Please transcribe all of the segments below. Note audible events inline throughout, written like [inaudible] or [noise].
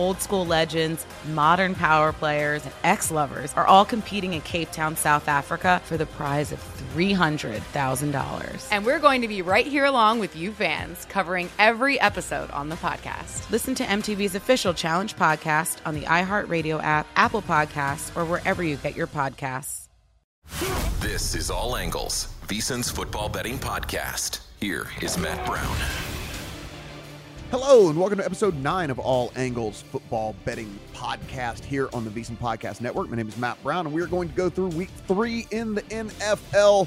Old school legends, modern power players, and ex lovers are all competing in Cape Town, South Africa for the prize of $300,000. And we're going to be right here along with you fans, covering every episode on the podcast. Listen to MTV's official Challenge podcast on the iHeartRadio app, Apple Podcasts, or wherever you get your podcasts. This is All Angles, VSiN's football betting podcast. Here is Matt Brown. Hello, and welcome to episode nine of All Angles Football Betting Podcast here on the VSiN Podcast Network. My name is Matt Brown, and we are going to go through week three in the NFL.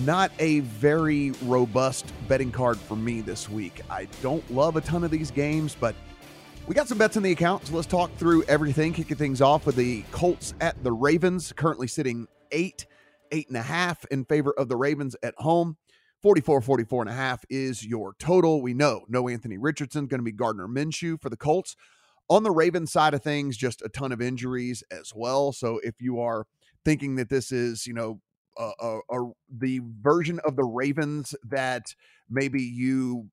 Not a very robust betting card for me this week. I don't love a ton of these games, but we got some bets in the account, so let's talk through everything. Kicking things off with the Colts at the Ravens, currently sitting eight, eight and a half in favor of the Ravens at home. 44 44 and a half is your total. We know no Anthony Richardson, going to be Gardner Minshew for the Colts. On the Ravens side of things, just a ton of injuries as well. So if you are thinking that this is, you know, uh, uh, uh, the version of the Ravens that maybe you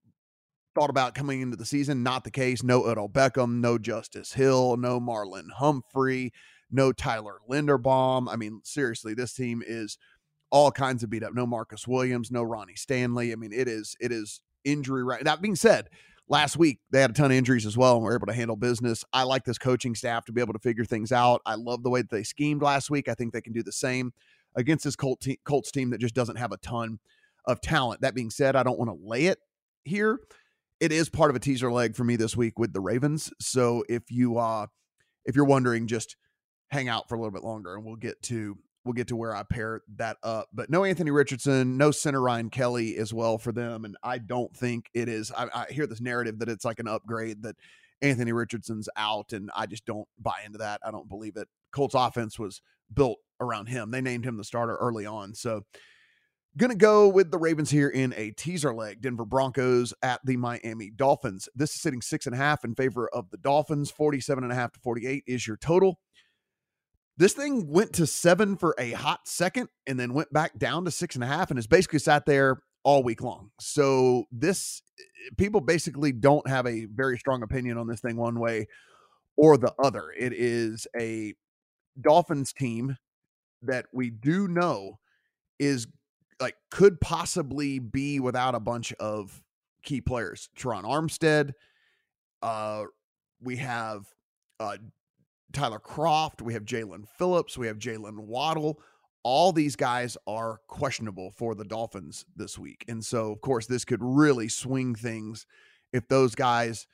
thought about coming into the season, not the case. No Odell Beckham, no Justice Hill, no Marlon Humphrey, no Tyler Linderbaum. I mean, seriously, this team is all kinds of beat up. No Marcus Williams, no Ronnie Stanley. I mean, it is it is injury right. That being said, last week they had a ton of injuries as well and were able to handle business. I like this coaching staff to be able to figure things out. I love the way that they schemed last week. I think they can do the same against this Colt te- Colts team that just doesn't have a ton of talent. That being said, I don't want to lay it here. It is part of a teaser leg for me this week with the Ravens. So if you uh if you're wondering, just hang out for a little bit longer and we'll get to we'll get to where I pair that up. But no Anthony Richardson, no center Ryan Kelly as well for them. And I don't think it is. I, I, hear this narrative that it's like an upgrade that Anthony Richardson's out, and I just don't buy into that. I don't believe it. Colts offense was built around him. They named him the starter early on. So Gonna go with the Ravens here in a teaser leg. Denver Broncos at the Miami Dolphins. This is sitting six and a half in favor of the Dolphins. 47 and a half to 48 is your total. This thing went to seven for a hot second and then went back down to six and a half and has basically sat there all week long. So this people basically don't have a very strong opinion on this thing one way or the other. It is a Dolphins team that we do know is like could possibly be without a bunch of key players. Terron Armstead, uh we have uh Tyler Croft, we have Jaelan Phillips, we have Jaylen Waddle. All these guys are questionable for the Dolphins this week. And so, of course, this could really swing things if those guys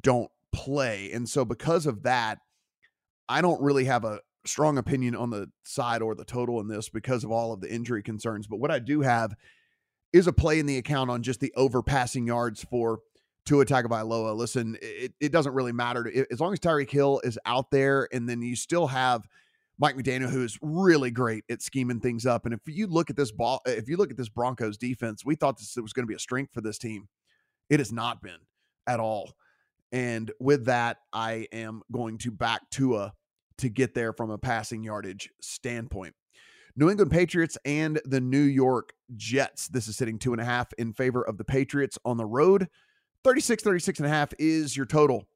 don't play. And so, because of that, I don't really have a strong opinion on the side or the total in this because of all of the injury concerns. But what I do have is a play in the account on just the overpassing yards for Tua Tagovailoa. Listen, it, it doesn't really matter as long as Tyreek Hill is out there, and then you still have Mike McDaniel, who is really great at scheming things up. And if you look at this ball, uh, if you look at this Broncos defense, we thought this was going to be a strength for this team. It has not been at all. And with that, I am going to back Tua to get there from a passing yardage standpoint. New England Patriots and the New York Jets. This is sitting two and a half in favor of the Patriots on the road. 36, 36 and a half is your total.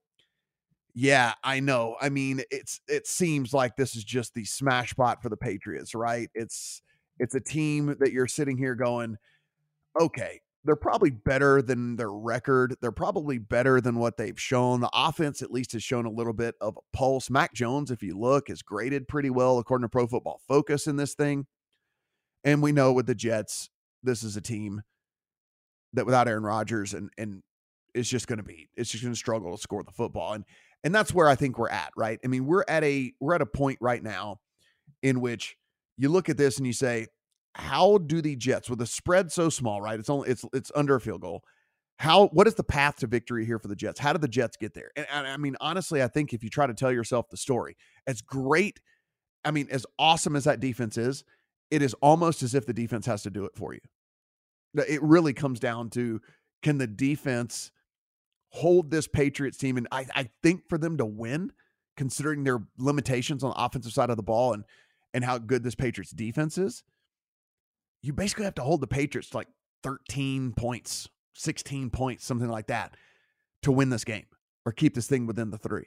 Yeah, I know. I mean, it's it seems like this is just the smash spot for the Patriots, right? It's it's a team that you're sitting here going, okay, they're probably better than their record. They're probably better than what they've shown. The offense, at least, has shown a little bit of a pulse. Mac Jones, if you look, is graded pretty well according to Pro Football Focus in this thing. And we know with the Jets, this is a team that without Aaron Rodgers and and it's just going to be it's just going to struggle to score the football and and that's where I think we're at, right? I mean, we're at a we're at a point right now in which you look at this and you say, how do the Jets with a spread so small, right? It's only it's it's under a field goal. How what is the path to victory here for the Jets? How do the Jets get there? And, and I mean, honestly, I think if you try to tell yourself the story, as great, I mean, as awesome as that defense is, it is almost as if the defense has to do it for you. It really comes down to can the defense hold this Patriots team? And I, I think for them to win, considering their limitations on the offensive side of the ball and and how good this Patriots defense is, you basically have to hold the Patriots to like 13 points, 16 points, something like that to win this game or keep this thing within the three.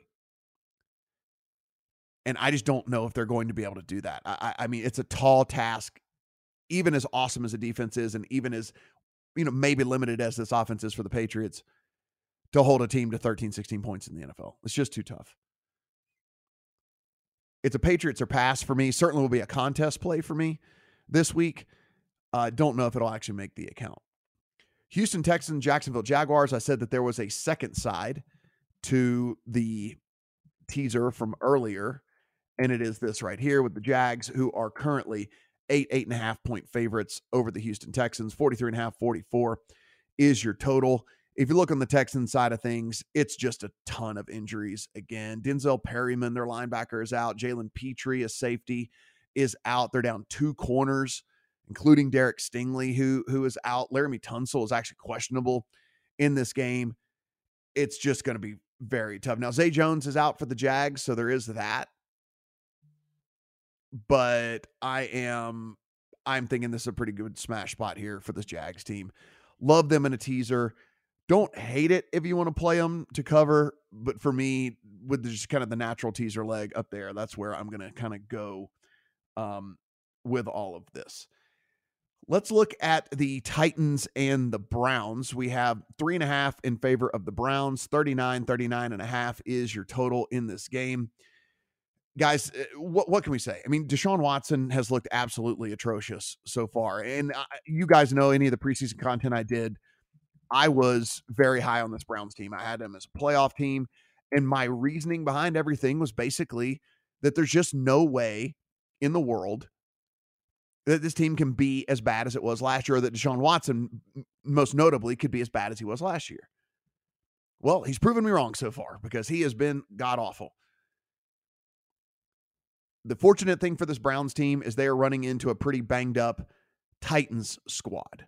And I just don't know if they're going to be able to do that. I, I mean, it's a tall task, even as awesome as the defense is, and even as, you know, maybe limited as this offense is for the Patriots to hold a team to 13, 16 points in the NFL. It's just too tough. It's a Patriots or pass for me. Certainly will be a contest play for me this week. I uh, don't know if it'll actually make the account. Houston Texans, Jacksonville Jaguars. I said that there was a second side to the teaser from earlier, and it is this right here with the Jags, who are currently eight, eight and a half point favorites over the Houston Texans. 43 and a half, 44 is your total. If you look on the Texans side of things, it's just a ton of injuries again. Denzel Perryman, their linebacker, is out. Jalen Pitre, a safety, is out. They're down two corners including Derek Stingley, who who is out. Laremy Tunsil is actually questionable in this game. It's just going to be very tough. Now, Zay Jones is out for the Jags, so there is that. But I am I'm thinking this is a pretty good smash spot here for this Jags team. Love them in a teaser. Don't hate it if you want to play them to cover, but for me, with just kind of the natural teaser leg up there, that's where I'm going to kind of go um, with all of this. Let's look at the Titans and the Browns. We have three and a half in favor of the Browns. 39, 39 and a half is your total in this game. Guys, eh, what, what can we say? I mean, Deshaun Watson has looked absolutely atrocious so far. And uh, you guys know any of the preseason content I did, I was very high on this Browns team. I had them as a playoff team. And my reasoning behind everything was basically that there's just no way in the world that this team can be as bad as it was last year, or that Deshaun Watson, most notably, could be as bad as he was last year. Well, he's proven me wrong so far because he has been god awful. The fortunate thing for this Browns team is they are running into a pretty banged up Titans squad.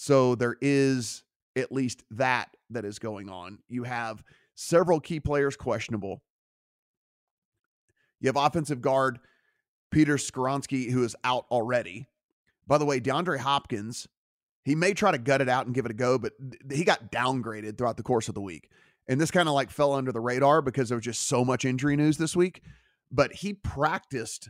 So there is at least that that is going on. You have several key players questionable. You have offensive guard Peter Skoronski, who is out already. By the way, DeAndre Hopkins, he may try to gut it out and give it a go, but he got downgraded throughout the course of the week. And this kind of like fell under the radar because there was just so much injury news this week. But he practiced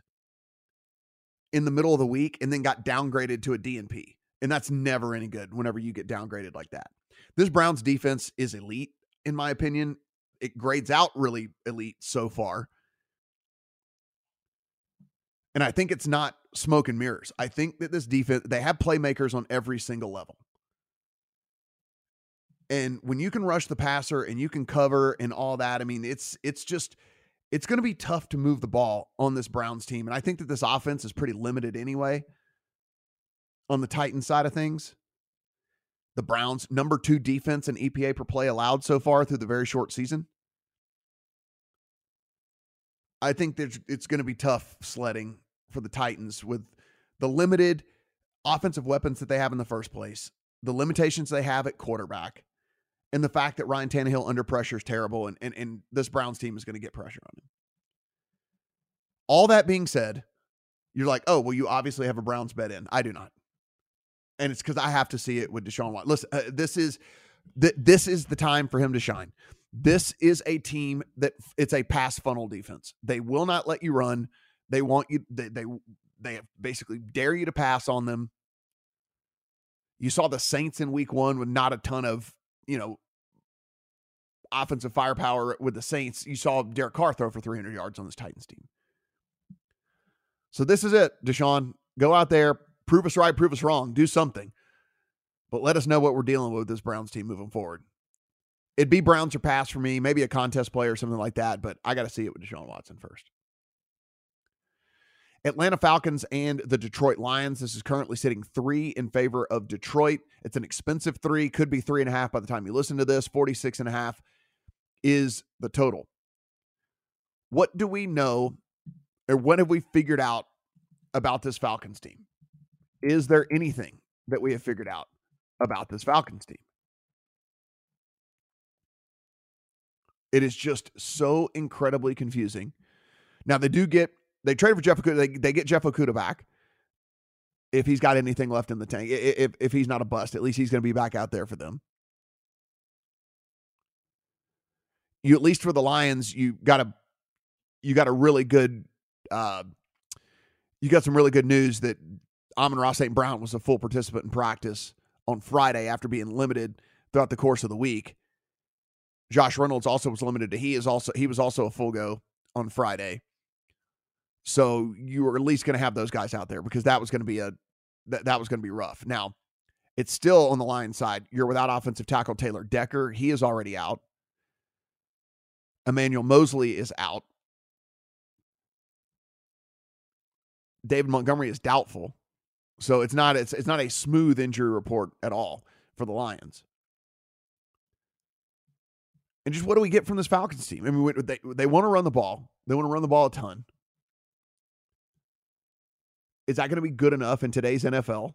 in the middle of the week and then got downgraded to a DNP. And that's never any good whenever you get downgraded like that. This Browns defense is elite, in my opinion. It grades out really elite so far. And I think it's not smoke and mirrors. I think that this defense, they have playmakers on every single level. And when you can rush the passer and you can cover and all that, I mean, it's it's just it's going to be tough to move the ball on this Browns team. And I think that this offense is pretty limited anyway on the Titans side of things. The Browns, number two defense and EPA per play allowed so far through the very short season. I think that it's going to be tough sledding for the Titans with the limited offensive weapons that they have in the first place, the limitations they have at quarterback, and the fact that Ryan Tannehill under pressure is terrible, and, and, and this Browns team is going to get pressure on him. All that being said, you're like, oh, well, you obviously have a Browns bet in. I do not. And it's because I have to see it with Deshaun Watson. Listen, uh, this is th- this is the time for him to shine. This is a team that it's a pass funnel defense. They will not let you run. They want you. They they they basically dare you to pass on them. You saw the Saints in Week One with not a ton of you know, offensive firepower with the Saints, you saw Derek Carr throw for 300 yards on this Titans team. So this is it, Deshaun. Go out there, prove us right, prove us wrong, do something. But let us know what we're dealing with this Browns team moving forward. It'd be Browns or pass for me, maybe a contest player or something like that, but I got to see it with Deshaun Watson first. Atlanta Falcons and the Detroit Lions. This is currently sitting three in favor of Detroit. It's an expensive three, could be three and a half by the time you listen to this. 46 and a half is the total. What do we know or what have we figured out about this Falcons team? Is there anything that we have figured out about this Falcons team? It is just so incredibly confusing. Now, they do get they trade for Jeff Okudah. They, they get Jeff Okudah back if he's got anything left in the tank. If if he's not a bust, at least he's going to be back out there for them. You at least for the Lions, you got a you got a really good uh, you got some really good news that Amon-Ra St. Brown was a full participant in practice on Friday after being limited throughout the course of the week. Josh Reynolds also was limited to he is also he was also a full go on Friday. So you were at least going to have those guys out there because that was going to be a that, that was going to be rough. Now, it's still on the Lions side. You're without offensive tackle Taylor Decker. He is already out. Emmanuel Moseley is out. David Montgomery is doubtful. So it's not it's it's not a smooth injury report at all for the Lions. And just what do we get from this Falcons team? I mean, they they want to run the ball. They want to run the ball a ton. Is that going to be good enough in today's NFL?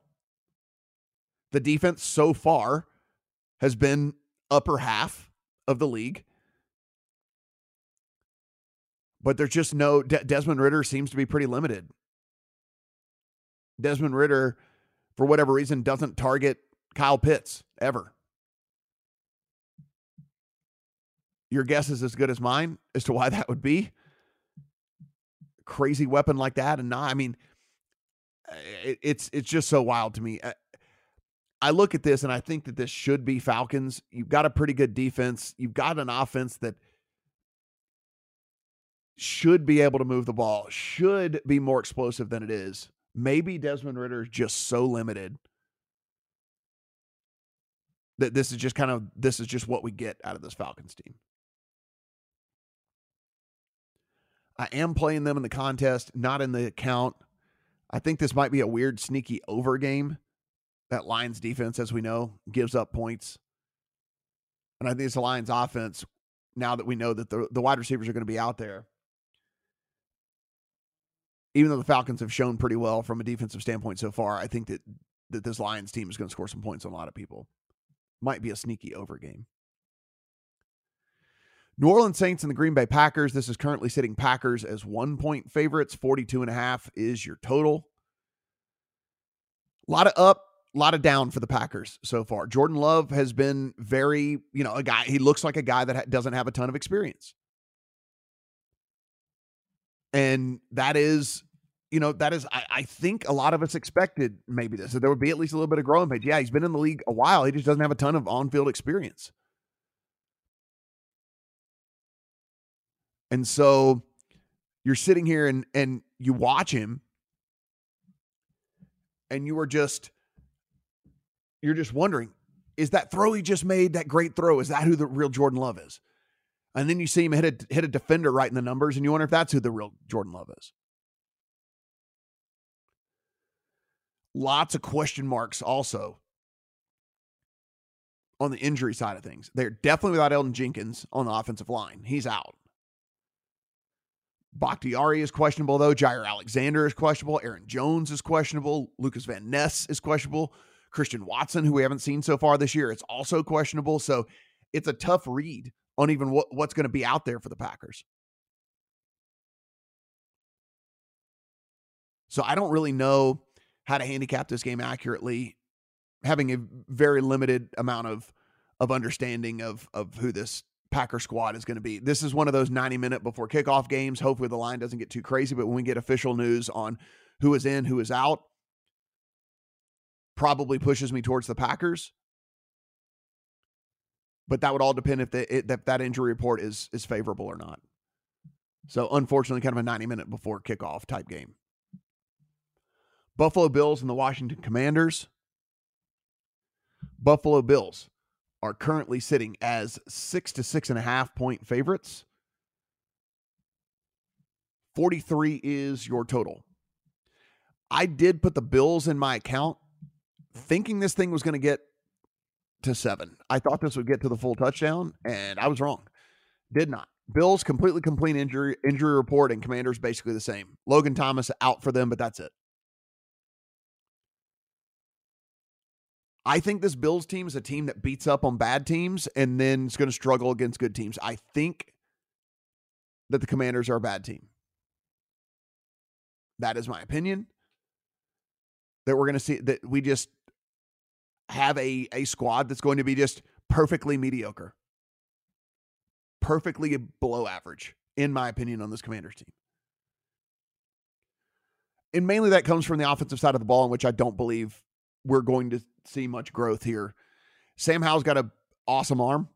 The defense so far has been upper half of the league. But there's just no De- Desmond Ridder seems to be pretty limited. Desmond Ridder, for whatever reason, doesn't target Kyle Pitts ever. Your guess is as good as mine as to why that would be. Crazy weapon like that. And not, I mean, it, it's it's just so wild to me. I, I look at this and I think that this should be Falcons. You've got a pretty good defense. You've got an offense that should be able to move the ball, should be more explosive than it is. Maybe Desmond Ridder is just so limited that this is just kind of this is just what we get out of this Falcons team. I am playing them in the contest, not in the account. I think this might be a weird, sneaky over game. That Lions defense, as we know, gives up points. And I think it's the Lions offense, now that we know that the, the wide receivers are going to be out there, even though the Falcons have shown pretty well from a defensive standpoint so far, I think that, that this Lions team is going to score some points on a lot of people. Might be a sneaky over game. New Orleans Saints and the Green Bay Packers. This is currently sitting Packers as one point favorites. 42 and a half is your total. A lot of up, a lot of down for the Packers so far. Jordan Love has been very, you know, a guy, he looks like a guy that doesn't have a ton of experience. And that is, you know, that is, I, I think a lot of us expected maybe this. So there would be at least a little bit of growing pains. Yeah, he's been in the league a while. He just doesn't have a ton of on field experience. And so you're sitting here and and you watch him and you are just you're just wondering is that throw he just made that great throw is that who the real Jordan Love is? And then you see him hit a hit a defender right in the numbers, and you wonder if that's who the real Jordan Love is. Lots of question marks also on the injury side of things. They're definitely without Elgton Jenkins on the offensive line. He's out. Bakhtiari is questionable, though. Jaire Alexander is questionable. Aaron Jones is questionable. Lukas Van Ness is questionable. Christian Watson, who we haven't seen so far this year, it's also questionable. So it's a tough read on even what, what's going to be out there for the Packers. So I don't really know how to handicap this game accurately, having a very limited amount of of understanding of of who this Packer squad is going to be. This is one of those 90 minute before kickoff games. Hopefully the line doesn't get too crazy, but when we get official news on who is in, who is out, probably pushes me towards the Packers. But that would all depend if the, it, that that injury report is is favorable or not. So unfortunately, kind of a 90 minute before kickoff type game. Buffalo Bills and the Washington Commanders. Buffalo Bills are currently sitting as six to six and a half point favorites. 43 is your total. I did put the Bills in my account thinking this thing was going to get to seven. I thought this would get to the full touchdown, and I was wrong. Did not. Bills completely complete injury injury report, and Commanders basically the same. Logan Thomas out for them, but that's it. I think this Bills team is a team that beats up on bad teams and then is going to struggle against good teams. I think that the Commanders are a bad team. That is my opinion. That we're going to see that we just have a a squad that's going to be just perfectly mediocre. Perfectly below average in my opinion on this Commanders team. And mainly that comes from the offensive side of the ball in which I don't believe we're going to see much growth here. Sam Howell's got an awesome arm.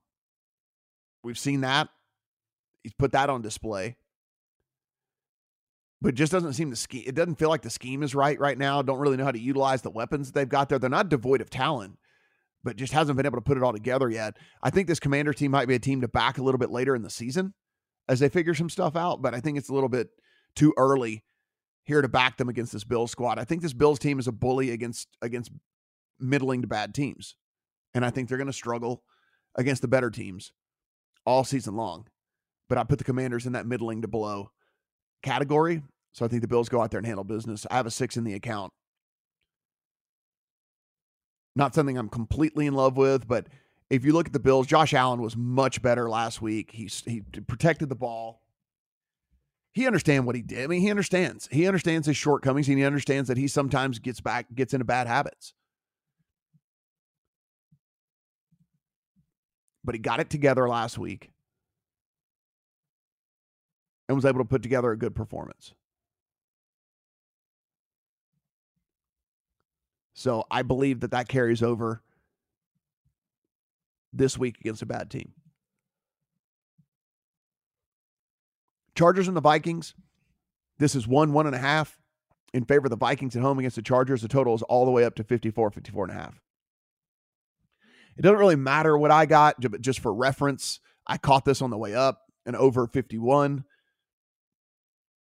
We've seen that. He's put that on display. But just doesn't seem the scheme. It doesn't feel like the scheme is right right now. Don't really know how to utilize the weapons they've got there. They're not devoid of talent, but just hasn't been able to put it all together yet. I think this commander team might be a team to back a little bit later in the season as they figure some stuff out. But I think it's a little bit too early here to back them against this Bills squad. I think this Bills team is a bully against against middling to bad teams. And I think they're going to struggle against the better teams all season long. But I put the commanders in that middling to below category. So I think the Bills go out there and handle business. I have a six in the account. Not something I'm completely in love with, but if you look at the Bills, Josh Allen was much better last week. He he protected the ball. He understands what he did. I mean, he understands. He understands his shortcomings, and he understands that he sometimes gets back, gets into bad habits. but he got it together last week and was able to put together a good performance. So I believe that that carries over this week against a bad team. Chargers and the Vikings. This is one, one and a half in favor of the Vikings at home against the Chargers. The total is all the way up to 54, 54 and a half. It doesn't really matter what I got, but just for reference, I caught this on the way up and over 51.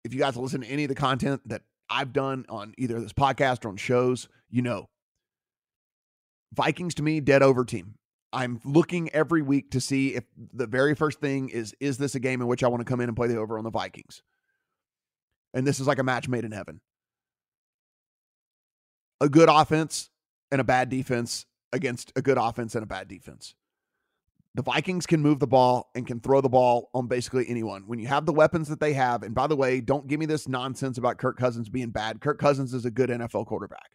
If you guys listen to any of the content that I've done on either this podcast or on shows, you know. Vikings to me, dead over team. I'm looking every week to see if the very first thing is is this a game in which I want to come in and play the over on the Vikings? And this is like a match made in heaven. A good offense and a bad defense against a good offense and a bad defense. The Vikings can move the ball and can throw the ball on basically anyone. When you have the weapons that they have, and by the way, don't give me this nonsense about Kirk Cousins being bad. Kirk Cousins is a good NFL quarterback.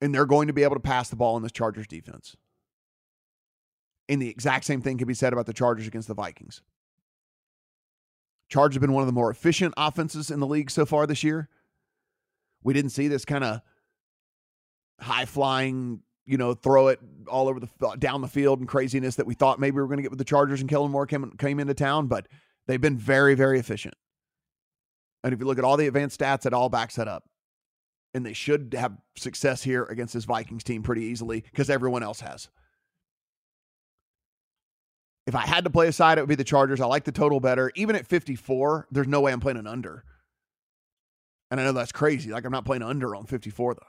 And they're going to be able to pass the ball in this Chargers defense. And the exact same thing can be said about the Chargers against the Vikings. Chargers have been one of the more efficient offenses in the league so far this year. We didn't see this kind of high flying, you know, throw it all over the down the field and craziness that we thought maybe we were going to get with the Chargers and Kellen Moore came came into town, but they've been very very efficient. And if you look at all the advanced stats, it all backs that up. And they should have success here against this Vikings team pretty easily because everyone else has. If I had to play a side, it would be the Chargers. I like the total better. Even at 54, there's no way I'm playing an under. And I know that's crazy. Like I'm not playing under on 54 though.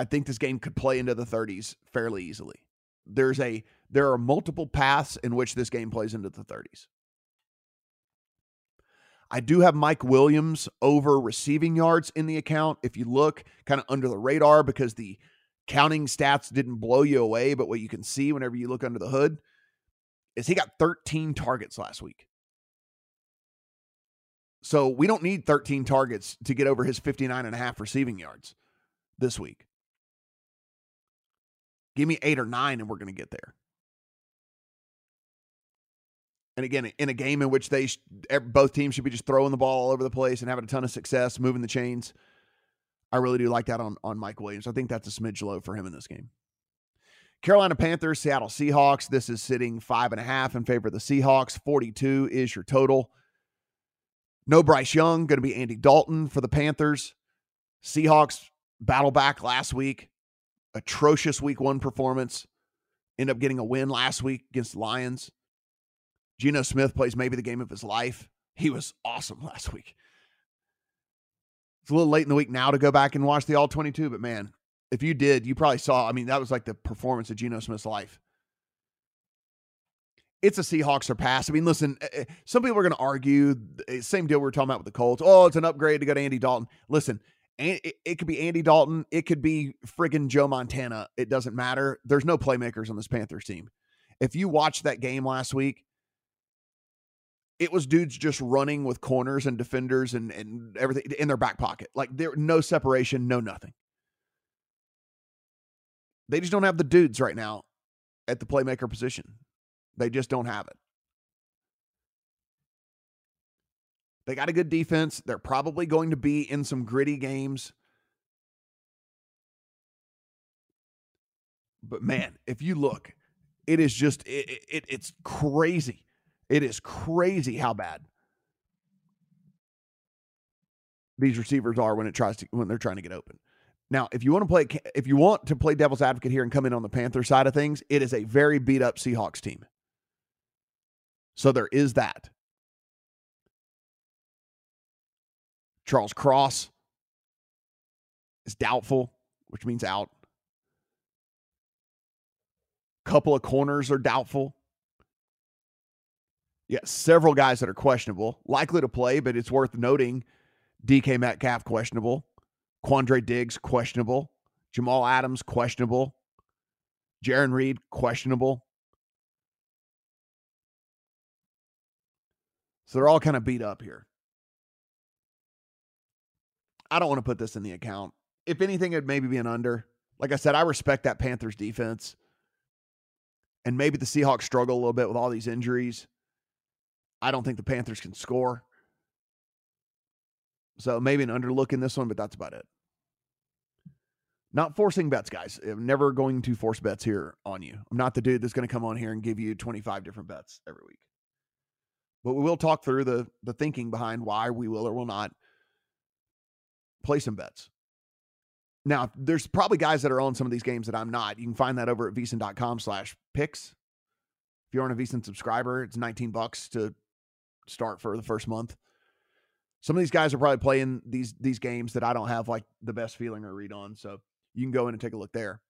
I think this game could play into the 30s fairly easily. There's a there are multiple paths in which this game plays into the 30s. I do have Mike Williams over receiving yards in the account. If you look kind of under the radar because the counting stats didn't blow you away, but what you can see whenever you look under the hood is he got 13 targets last week. So we don't need 13 targets to get over his 59 and a half receiving yards this week. Give me eight or nine and we're going to get there. And again, in a game in which they both teams should be just throwing the ball all over the place and having a ton of success, moving the chains, I really do like that on, on Mike Williams. I think that's a smidge low for him in this game. Carolina Panthers, Seattle Seahawks. This is sitting five and a half in favor of the Seahawks. 42 is your total. No Bryce Young, going to be Andy Dalton for the Panthers. Seahawks battle back last week. Atrocious week one performance. End up getting a win last week against Lions. Geno Smith plays maybe the game of his life. He was awesome [laughs] last week. It's a little late in the week now to go back and watch the All 22, but man, if you did, you probably saw. I mean, that was like the performance of Geno Smith's life. It's a Seahawks or pass. I mean, listen, eh, eh, some people are going to argue, eh, same deal we were talking about with the Colts. Oh, it's an upgrade to go to Andy Dalton. Listen, it could be Andy Dalton. It could be friggin' Joe Montana. It doesn't matter. There's no playmakers on this Panthers team. If you watched that game last week, it was dudes just running with corners and defenders and, and everything in their back pocket. Like there no separation, no nothing. They just don't have the dudes right now at the playmaker position. They just don't have it. They got a good defense. They're probably going to be in some gritty games. But man, if you look, it is just it, it it's crazy it is crazy how bad these receivers are when it tries to when they're trying to get open. Now, if you want to play if you want to play devil's advocate here and come in on the Panther side of things, it is a very beat up Seahawks team. So there is that. Charles Cross is doubtful, which means out. Couple of corners are doubtful. Yeah, several guys that are questionable, likely to play, but it's worth noting DK Metcalf questionable, Quandre Diggs questionable, Jamal Adams questionable, Jarran Reed questionable. So they're all kind of beat up here. I don't want to put this in the account. If anything, it'd maybe be an under. Like I said, I respect that Panthers defense. And maybe the Seahawks struggle a little bit with all these injuries. I don't think the Panthers can score. So maybe an underlook in this one, but that's about it. Not forcing bets, guys. I'm never going to force bets here on you. I'm not the dude that's going to come on here and give you 25 different bets every week. But we will talk through the the thinking behind why we will or will not play some bets. Now, there's probably guys that are on some of these games that I'm not. You can find that over at vsin.com slash picks. If you aren't a vsin subscriber, it's 19 bucks to start for the first month. Some of these guys are probably playing these these games that I don't have like the best feeling or read on. So you can go in and take a look there.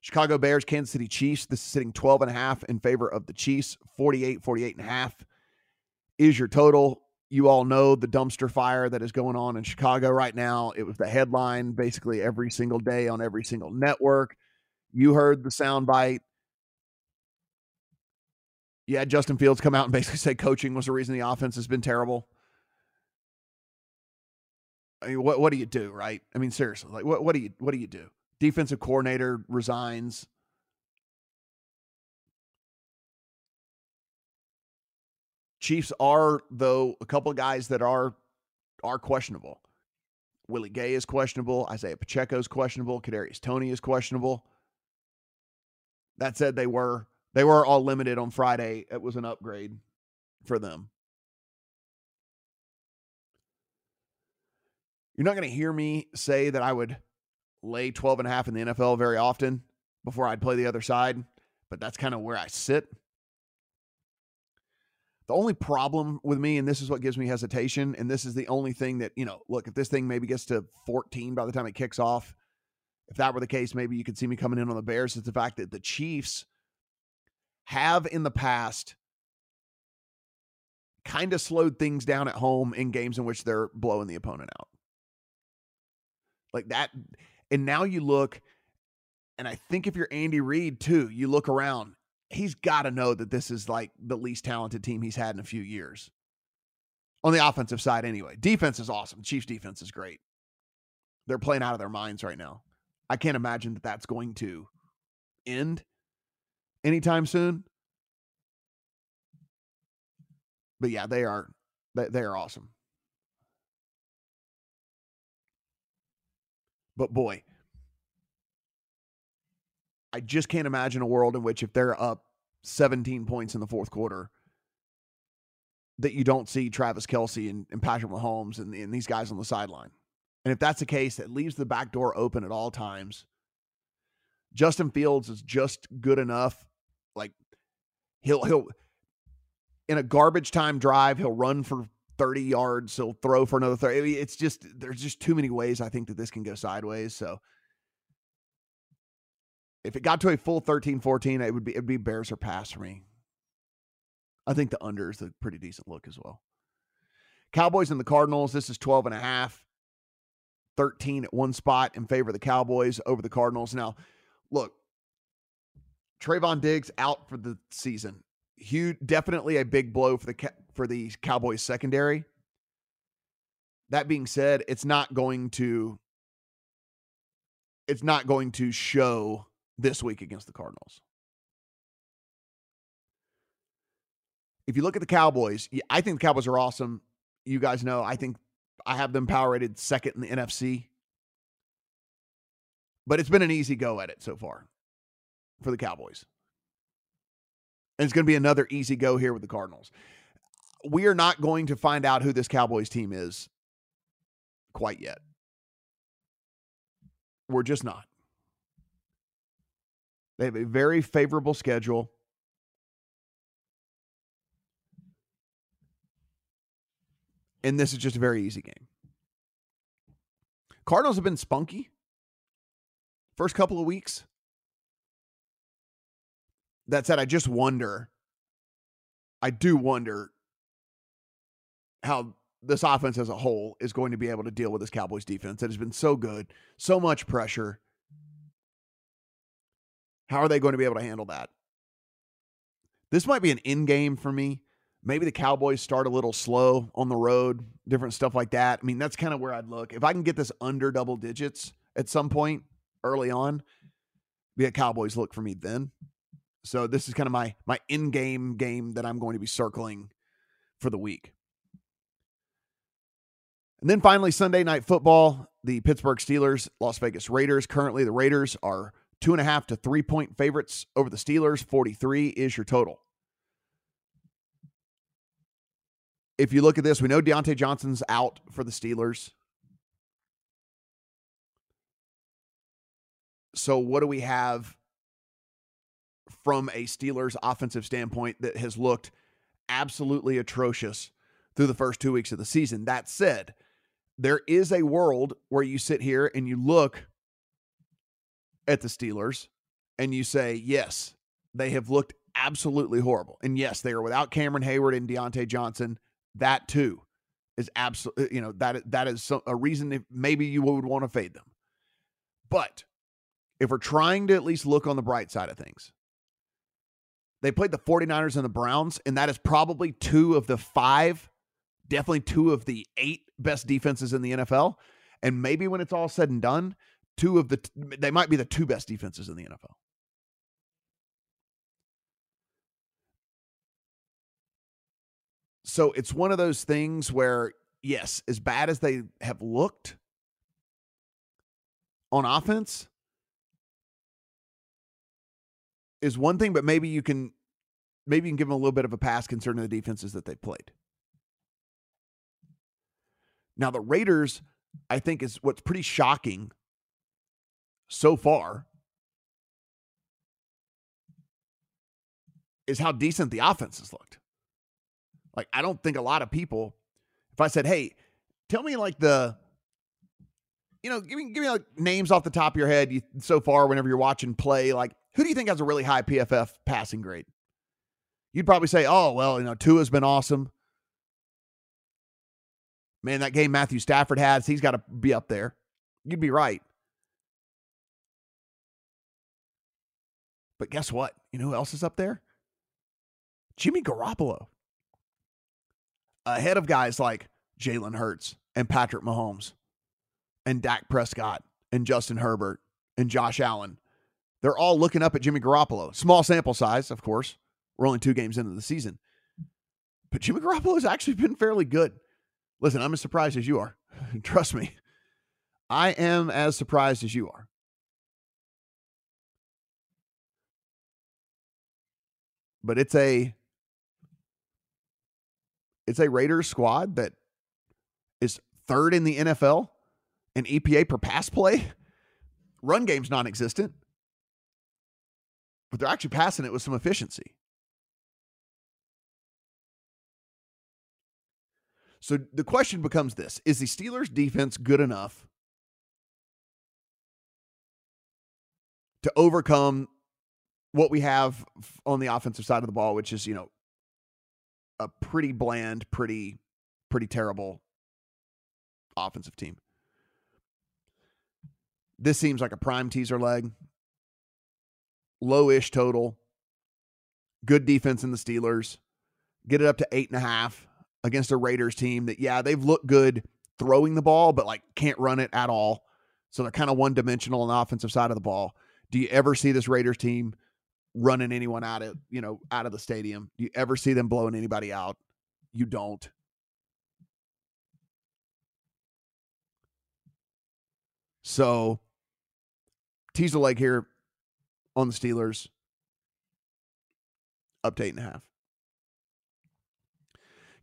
Chicago Bears, Kansas City Chiefs. This is sitting 12 and a half in favor of the Chiefs. 48, 48 and a half is your total. You all know the dumpster fire that is going on in Chicago right now. It was the headline basically every single day on every single network. You heard the soundbite had Justin Fields come out and [laughs] basically say coaching was the reason the offense has been terrible. I mean, what what do you do, right? I mean, seriously, like what what do you what do you do? Defensive coordinator resigns. Chiefs are though a couple of guys that are are questionable. Willie Gay is questionable. Isaiah Pacheco is questionable. Kadarius Toney is questionable. That said, they were they were all limited on Friday. It was an upgrade for them. You're not going to hear me say that I would lay 12 and a half in the NFL very often before I'd play the other side. but that's kind of where I sit. The only problem with me, and this is what gives me hesitation, and this is the only thing that, you know, look, if this thing maybe gets to 14 by the time it kicks off, if that were the case, maybe you could see me coming in on the Bears. Is the fact that the Chiefs have in the past kind of slowed things down at home in games in which they're blowing the opponent out. Like that. And now you look, and I think if you're Andy Reid too, you look around, he's got to know that this is like the least talented team he's had in a few years. On the offensive side, anyway. Defense is awesome. Chiefs defense is great. They're playing out of their minds right now. I can't imagine that that's going to end anytime soon. But yeah, they are they, they are awesome. But boy, I just can't imagine a world in which if they're up 17 points in the fourth quarter, that you don't see Travis Kelce and, and Patrick Mahomes and, and these guys on the sideline. And if that's the case, that leaves the back door open at all times. Justin Fields is just good enough. Like he'll he'll in a garbage time drive, he'll run for 30 yards, he'll throw for another 30. It's just there's just too many ways I think that this can go sideways. So if it got to a full 13-14, it would be it'd be Bears or pass for me. I think the under is a pretty decent look as well. Cowboys and the Cardinals, this is 12 and a half. 13 at one spot in favor of the Cowboys over the Cardinals. Now, look, Trevon Diggs out for the season. Huge, definitely a big blow for the for the Cowboys secondary. That being said, it's not going to it's not going to show this week against the Cardinals. If you look at the Cowboys, I think the Cowboys are awesome. You guys know I think I have them power rated second in the NFC. But it's been an easy go at it so far for the Cowboys. And it's going to be another easy go here with the Cardinals. We are not going to find out who this Cowboys team is quite yet. We're just not. They have a very favorable schedule. And this is just a very easy game. Cardinals have been spunky first couple of weeks. That said, I just wonder, I do wonder how this offense as a whole is going to be able to deal with this Cowboys defense that has been so good, so much pressure. How are they going to be able to handle that? This might be an in game for me. Maybe the Cowboys start a little slow on the road, different stuff like that. I mean, that's kind of where I'd look. If I can get this under double digits at some point early on, be a Cowboys look for me then. So this is kind of my my in-game game that I'm going to be circling for the week. And then finally, Sunday night football, the Pittsburgh Steelers, Las Vegas Raiders. Currently, the Raiders are two and a half to three point favorites over the Steelers. 43 is your total. if you look at this, we know Diontae Johnson's out for the Steelers. So, what do we have from a Steelers offensive standpoint that has looked absolutely atrocious through the first two weeks of the season? That said, there is a world where you sit here and you look at the Steelers and you say, yes, they have looked absolutely horrible. And yes, they are without Cameron Heyward and Diontae Johnson that too is absolutely, uh, you know, that that is a reason if maybe you would want to fade them. But if we're trying to at least look on the bright side of things, they played the 49ers and the Browns, and that is probably two of the five, definitely two of the eight best defenses in the NFL. And maybe when it's all said and done, two of the, they might be the two best defenses in the NFL. So it's one of those things where, yes, as bad as they have looked on offense is one thing, but maybe you can maybe you can give them a little bit of a pass concerning the defenses that they played. Now the Raiders, I think, is what's pretty shocking so far is how decent the offense has looked. Like, I don't think a lot of people, if I said, hey, tell me like the, you know, give me, give me like names off the top of your head so far whenever you're watching play, like, who do you think has a really high PFF passing grade? You'd probably say, oh, well, you know, Tua's been awesome. Man, that game Matthew Stafford has, he's got to be up there. You'd be right. But guess what? You know who else is up there? Jimmy Garoppolo. Ahead of guys like Jalen Hurts and Patrick Mahomes and Dak Prescott and Justin Herbert and Josh Allen. They're all looking up at Jimmy Garoppolo. Small sample size, of course. We're only two games into the season. But Jimmy Garoppolo has actually been fairly good. Listen, I'm as surprised as you are. [laughs] Trust me. I am as surprised as you are. But it's a it's a Raiders squad that is third in the NFL in EPA per pass play. Run game's non existent, but they're actually passing it with some efficiency. So the question becomes this Is the Steelers' defense good enough to overcome what we have on the offensive side of the ball, which is, you know, a pretty bland, pretty, pretty terrible offensive team? This seems like a prime teaser leg. Low ish total. Good defense in the Steelers. Get it up to eight and a half against a Raiders team that, yeah, they've looked good throwing the ball, but like can't run it at all. So they're kind of one dimensional on the offensive side of the ball. Do you ever see this Raiders team running anyone out of, you know, out of the stadium? Do you ever see them blowing anybody out? You don't. So tease leg here on the Steelers. Up to eight and a half.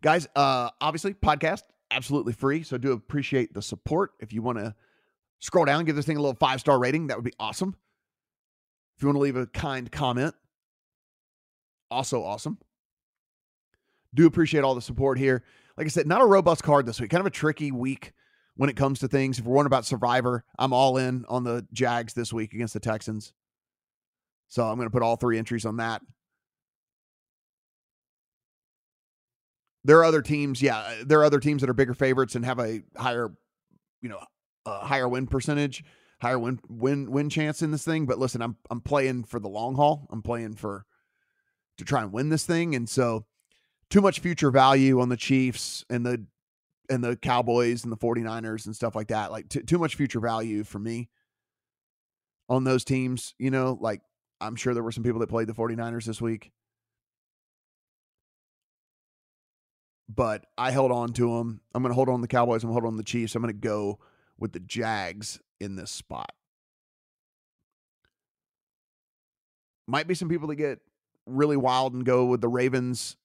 Guys, uh, obviously, podcast absolutely free. So I do appreciate the support. If you want to scroll down, give this thing a little five star rating, that would be awesome. If you want to leave a kind comment, also awesome. Do appreciate all the support here. Like I said, not a robust card this week. Kind of a tricky week when it comes to things. If we're wondering about Survivor, I'm all in on the Jags this week against the Texans. So I'm going to put all three entries on that. There are other teams, yeah, uh, there are other teams that are bigger favorites and have a higher, you know, a higher win percentage, higher win win win chance in this thing. But listen, I'm I'm playing for the long haul. I'm playing for to try and win this thing, and so too much future value on the Chiefs and the and the Cowboys and the 49ers and stuff like that. Like t- too much future value for me on those teams, you know, like I'm sure there were some people that played the 49ers this week. But I held on to them. I'm going to hold on the Cowboys. I'm going to hold on the Chiefs. I'm going to go with the Jags in this spot. Might be some people that get really wild and go with the Ravens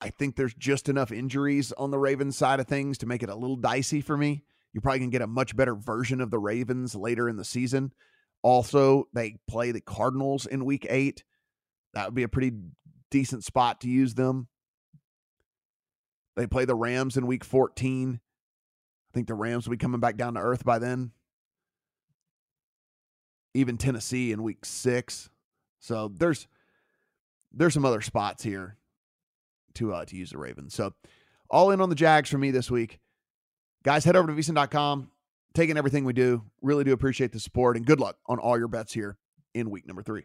I think there's just enough injuries on the Ravens side of things to make it a little dicey for me. You're probably going to get a much better version of the Ravens later in the season. Also, they play the Cardinals in week eight. That would be a pretty decent spot to use them. They play the Rams in week 14. I think the Rams will be coming back down to earth by then. Even Tennessee in week six. So there's there's some other spots here to uh, to use the Ravens. So all in on the Jags for me this week. Guys, head over to VSiN.com, taking everything we do. Really do appreciate the support and good luck on all your bets here in week number three.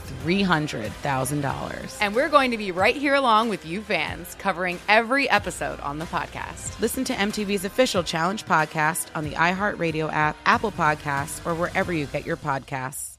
$300,000. And we're going to be right here along with you fans, covering every episode on the podcast. Listen to MTV's official Challenge podcast on the iHeartRadio app, Apple Podcasts, or wherever you get your podcasts.